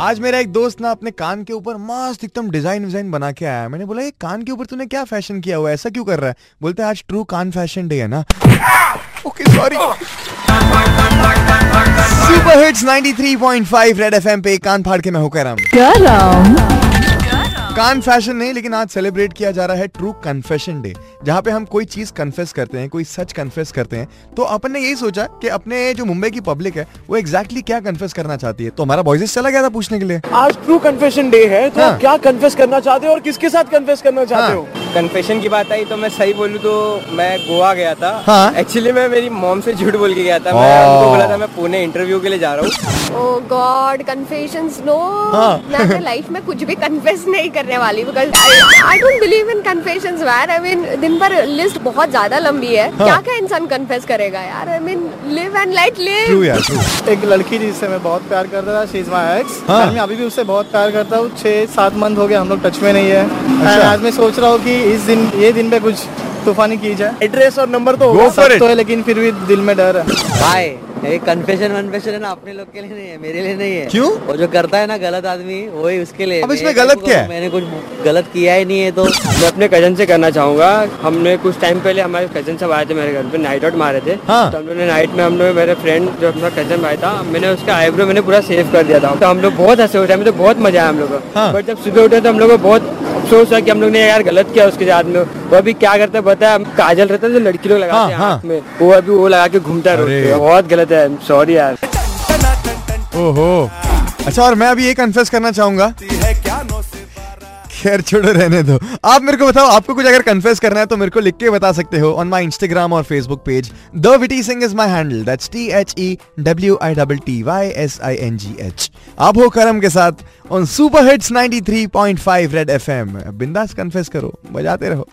आज मेरा एक दोस्त ना अपने कान के ऊपर मस्त एकदम डिज़ाइन विजाइन बना के आया मैंने बोला, ये कान के ऊपर तूने क्या फ़ैशन किया हुआ ऐसा क्यों कर रहा है? बोलते आज ट्रू कान फ़ैशन डे है ना। Okay sorry super hits 93.5 red FM पे कान फाड़ के मैं हूँ करम कान फ़ैशन नहीं लेकिन आज सेलिब्रेट किया जा रहा है ट्रू कन्फेशन डे जहाँ पे हम कोई चीज़ कन्फेस करते हैं कोई सच कन्फेस करते हैं तो अपन ने यही सोचा कि अपने जो मुंबई की पब्लिक है वो एग्जैक्टली क्या कन्फेस करना चाहती है तो हमारा बॉयजेस चला गया था पूछने के लिए आज ट्रू कन्फेशन डे है तो हाँ। क्या कन्फेस करना चाहते हो और किसके साथ कन्फेस करना चाहते हाँ। हो कन्फेशन की बात आई तो मैं सही बोलूँ तो मैं गोवा गया था। हाँ। एक्चुअली मैं मेरी मॉम से झूठ बोल के गया था। मैं उनको बोला था मैं पुणे इंटरव्यू के लिए जा रहा हूँ। ओ गॉड कन्फेशंस नो हाँ। मैं लाइफ में कुछ भी कन्फेस नहीं करने वाली because I don't believe in confessions यार आई मीन दिन भर लिस्ट बहुत ज़्यादा लंबी है। हाँ। क्या क्या इंसान कन्फेस करेगा यार? I mean live and let live एक लड़की जिससे मैं बहुत प्यार करता था शी इज़ माई एक्स हाँ। मैं अभी भी उससे बहुत प्यार करता हूँ। छह सात मंथ हो गए हम लोग टच में नहीं है। अच्छा। आज मैं सोच रहा हूँ कि इस दिन ये दिन पे कुछ तूफानी की जाए। एड्रेस और नंबर तो होगा। सब तो है लेकिन फिर भी दिल में डर है। भाई ये कन्फेशन वन्फेशन है ना अपने लोग के लिए नहीं है मेरे लिए नहीं है। क्यों? वो जो करता है ना गलत आदमी वही उसके लिए। अब इसमें क्या गलत क्या है? मैंने कुछ गलत किया ही नहीं है तो। मैं अपने कज़न से करना चाहूँगा हमने कुछ टाइम पहले हमारे कज़न सब आए थे मेरे घर पे नाइट आउट मारे थे। हाँ। तो हम लोग ने नाइट में हम लोग मेरे फ्रेंड जो अपना कज़न भाई था मैंने उसका आईब्रो मैंने पूरा सेव कर दिया था। तो हम लोग बहुत हंसे उठे हमें तो बहुत मज़ा आया हम लोग को। हाँ। बट जब सुबह उठे तो हम लोग को बहुत अफसोस हुआ कि हम लोग ने यार गलत किया उसके साथ में। वो अभी क्या करता है पता है? काजल रहता है जो लड़की लोग लगाते हैं हाँ, हाथ में वो अभी वो लगा के घूमता है बहुत गलत है। सॉरी यार। ओहो। अच्छा और मैं अभी ये कन्फेस करना चाहूँगा। खैर, छोड़ो रहने दो। आप मेरे को बताओ, आपको कुछ अगर कन्फेस करना है तो मेरे को लिख के बता सकते हो ऑन माई इंस्टाग्राम और Facebook page the witty Singh is my handle that's T H E W I double T Y S I N G H आप हो करम के साथ on super hits 93.5 red FM बिंदास कन्फेस करो, बजाते रहो।